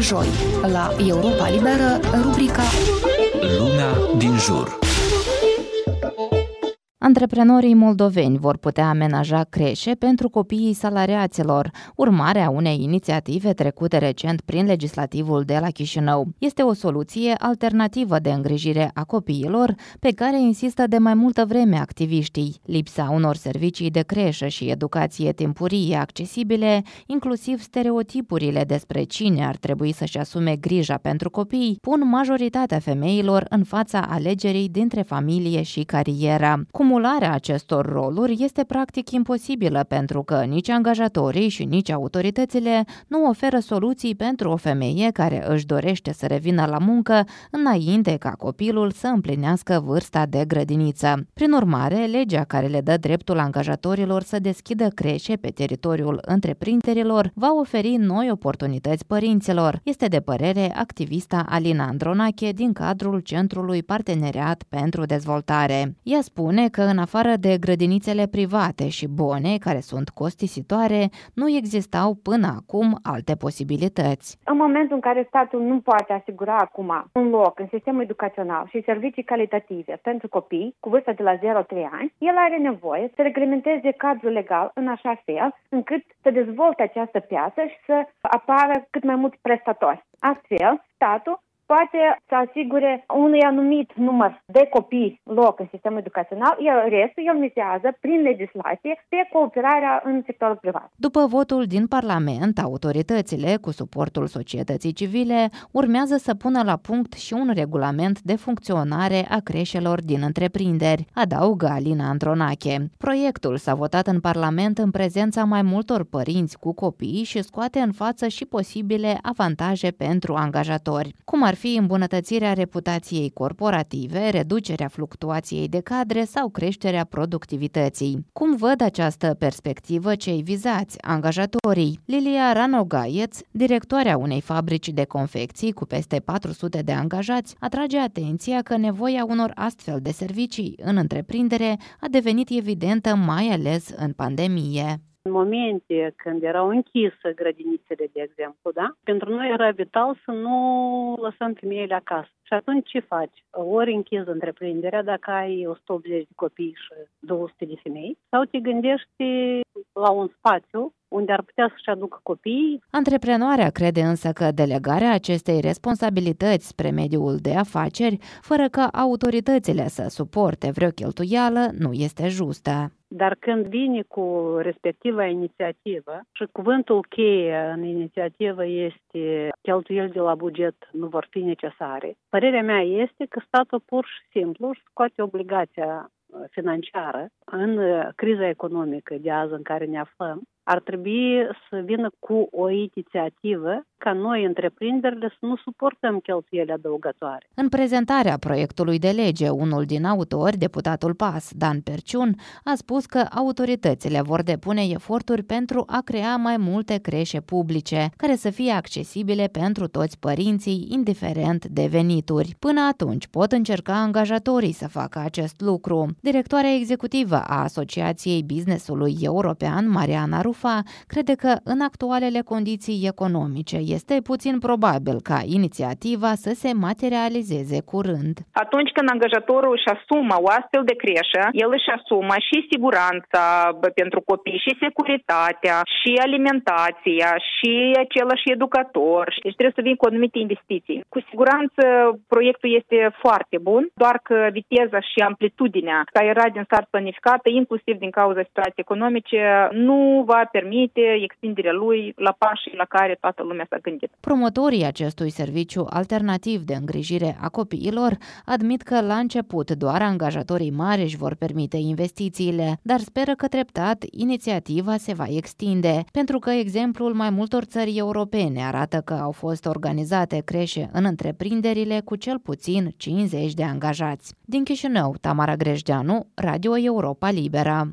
joi, la Europa Liberă, rubrica Lumea din jur. Antreprenorii moldoveni vor putea amenaja creșe pentru copiii salariaților, urmarea unei inițiative trecute recent prin legislativul de la Chișinău. Este o soluție alternativă de îngrijire a copiilor pe care insistă de mai multă vreme activiștii. Lipsa unor servicii de creșă și educație timpurie accesibile, inclusiv stereotipurile despre cine ar trebui să-și asume grija pentru copii, pun majoritatea femeilor în fața alegerii dintre familie și carieră. Cum Cumularea acestor roluri este practic imposibilă pentru că nici angajatorii și nici autoritățile nu oferă soluții pentru o femeie care își dorește să revină la muncă înainte ca copilul să împlinească vârsta de grădiniță. Prin urmare, legea care le dă dreptul angajatorilor să deschidă creșe pe teritoriul întreprinderilor va oferi noi oportunități părinților, este de părere activista Alina Andronache din cadrul Centrului Parteneriat pentru Dezvoltare. Ea spune că în afară de grădinițele private și bune, care sunt costisitoare, nu existau până acum alte posibilități. În momentul în care statul nu poate asigura acum un loc în sistemul educațional și servicii calitative pentru copii cu vârsta de la 0-3 ani, el are nevoie să reglementeze cadrul legal în așa fel încât să dezvolte această piață și să apară cât mai mulți prestatori. Astfel, statul poate să asigure unui anumit număr de copii loc în sistemul educațional, iar restul el mizează prin legislație pe cooperarea în sectorul privat. După votul din Parlament, autoritățile, cu suportul societății civile, urmează să pună la punct și un regulament de funcționare a creșelor din întreprinderi, adaugă Alina Andronache. Proiectul s-a votat în Parlament în prezența mai multor părinți cu copii și scoate în față și posibile avantaje pentru angajatori, cum ar fi îmbunătățirea reputației corporative, reducerea fluctuației de cadre sau creșterea productivității. Cum văd această perspectivă cei vizați, angajatorii? Lilia Ranogaiec, directoarea unei fabrici de confecții cu peste 400 de angajați, atrage atenția că nevoia unor astfel de servicii în întreprindere a devenit evidentă mai ales în pandemie. În momente când erau închise grădinițele, de exemplu, da? pentru noi era vital să nu lăsăm femeile acasă. Și atunci ce faci? Ori închizi întreprinderea dacă ai 180 de copii și 200 de femei, sau te gândești la un spațiu unde ar putea să-și aducă copiii. Antreprenoarea crede însă că delegarea acestei responsabilități spre mediul de afaceri, fără ca autoritățile să suporte vreo cheltuială, nu este justă. Dar când vine cu respectiva inițiativă și cuvântul cheie în inițiativă este cheltuieli de la buget nu vor fi necesare, părerea mea este că statul pur și simplu își scoate obligația financiară în criza economică de azi în care ne aflăm ar trebui să vină cu o inițiativă ca noi, întreprinderile, să nu suportăm cheltuieli adăugătoare. În prezentarea proiectului de lege, unul din autori, deputatul PAS, Dan Perciun, a spus că autoritățile vor depune eforturi pentru a crea mai multe creșe publice, care să fie accesibile pentru toți părinții, indiferent de venituri. Până atunci pot încerca angajatorii să facă acest lucru. Directoarea executivă a Asociației Businessului European, Mariana Rufa, crede că în actualele condiții economice este puțin probabil ca inițiativa să se materializeze curând. Atunci când angajatorul își asumă o astfel de creșă, el își asumă și siguranța pentru copii, și securitatea, și alimentația, și același educator. Deci trebuie să vin cu anumite investiții. Cu siguranță proiectul este foarte bun, doar că viteza și amplitudinea care era din start planificată, inclusiv din cauza situației economice, nu va permite extinderea lui la pașii la care toată lumea s-a gândit. Promotorii acestui serviciu alternativ de îngrijire a copiilor admit că la început doar angajatorii mari își vor permite investițiile, dar speră că treptat inițiativa se va extinde, pentru că exemplul mai multor țări europene arată că au fost organizate creșe în întreprinderile cu cel puțin 50 de angajați. Din Chișinău, Tamara Grejdeanu, Radio Europa Libera.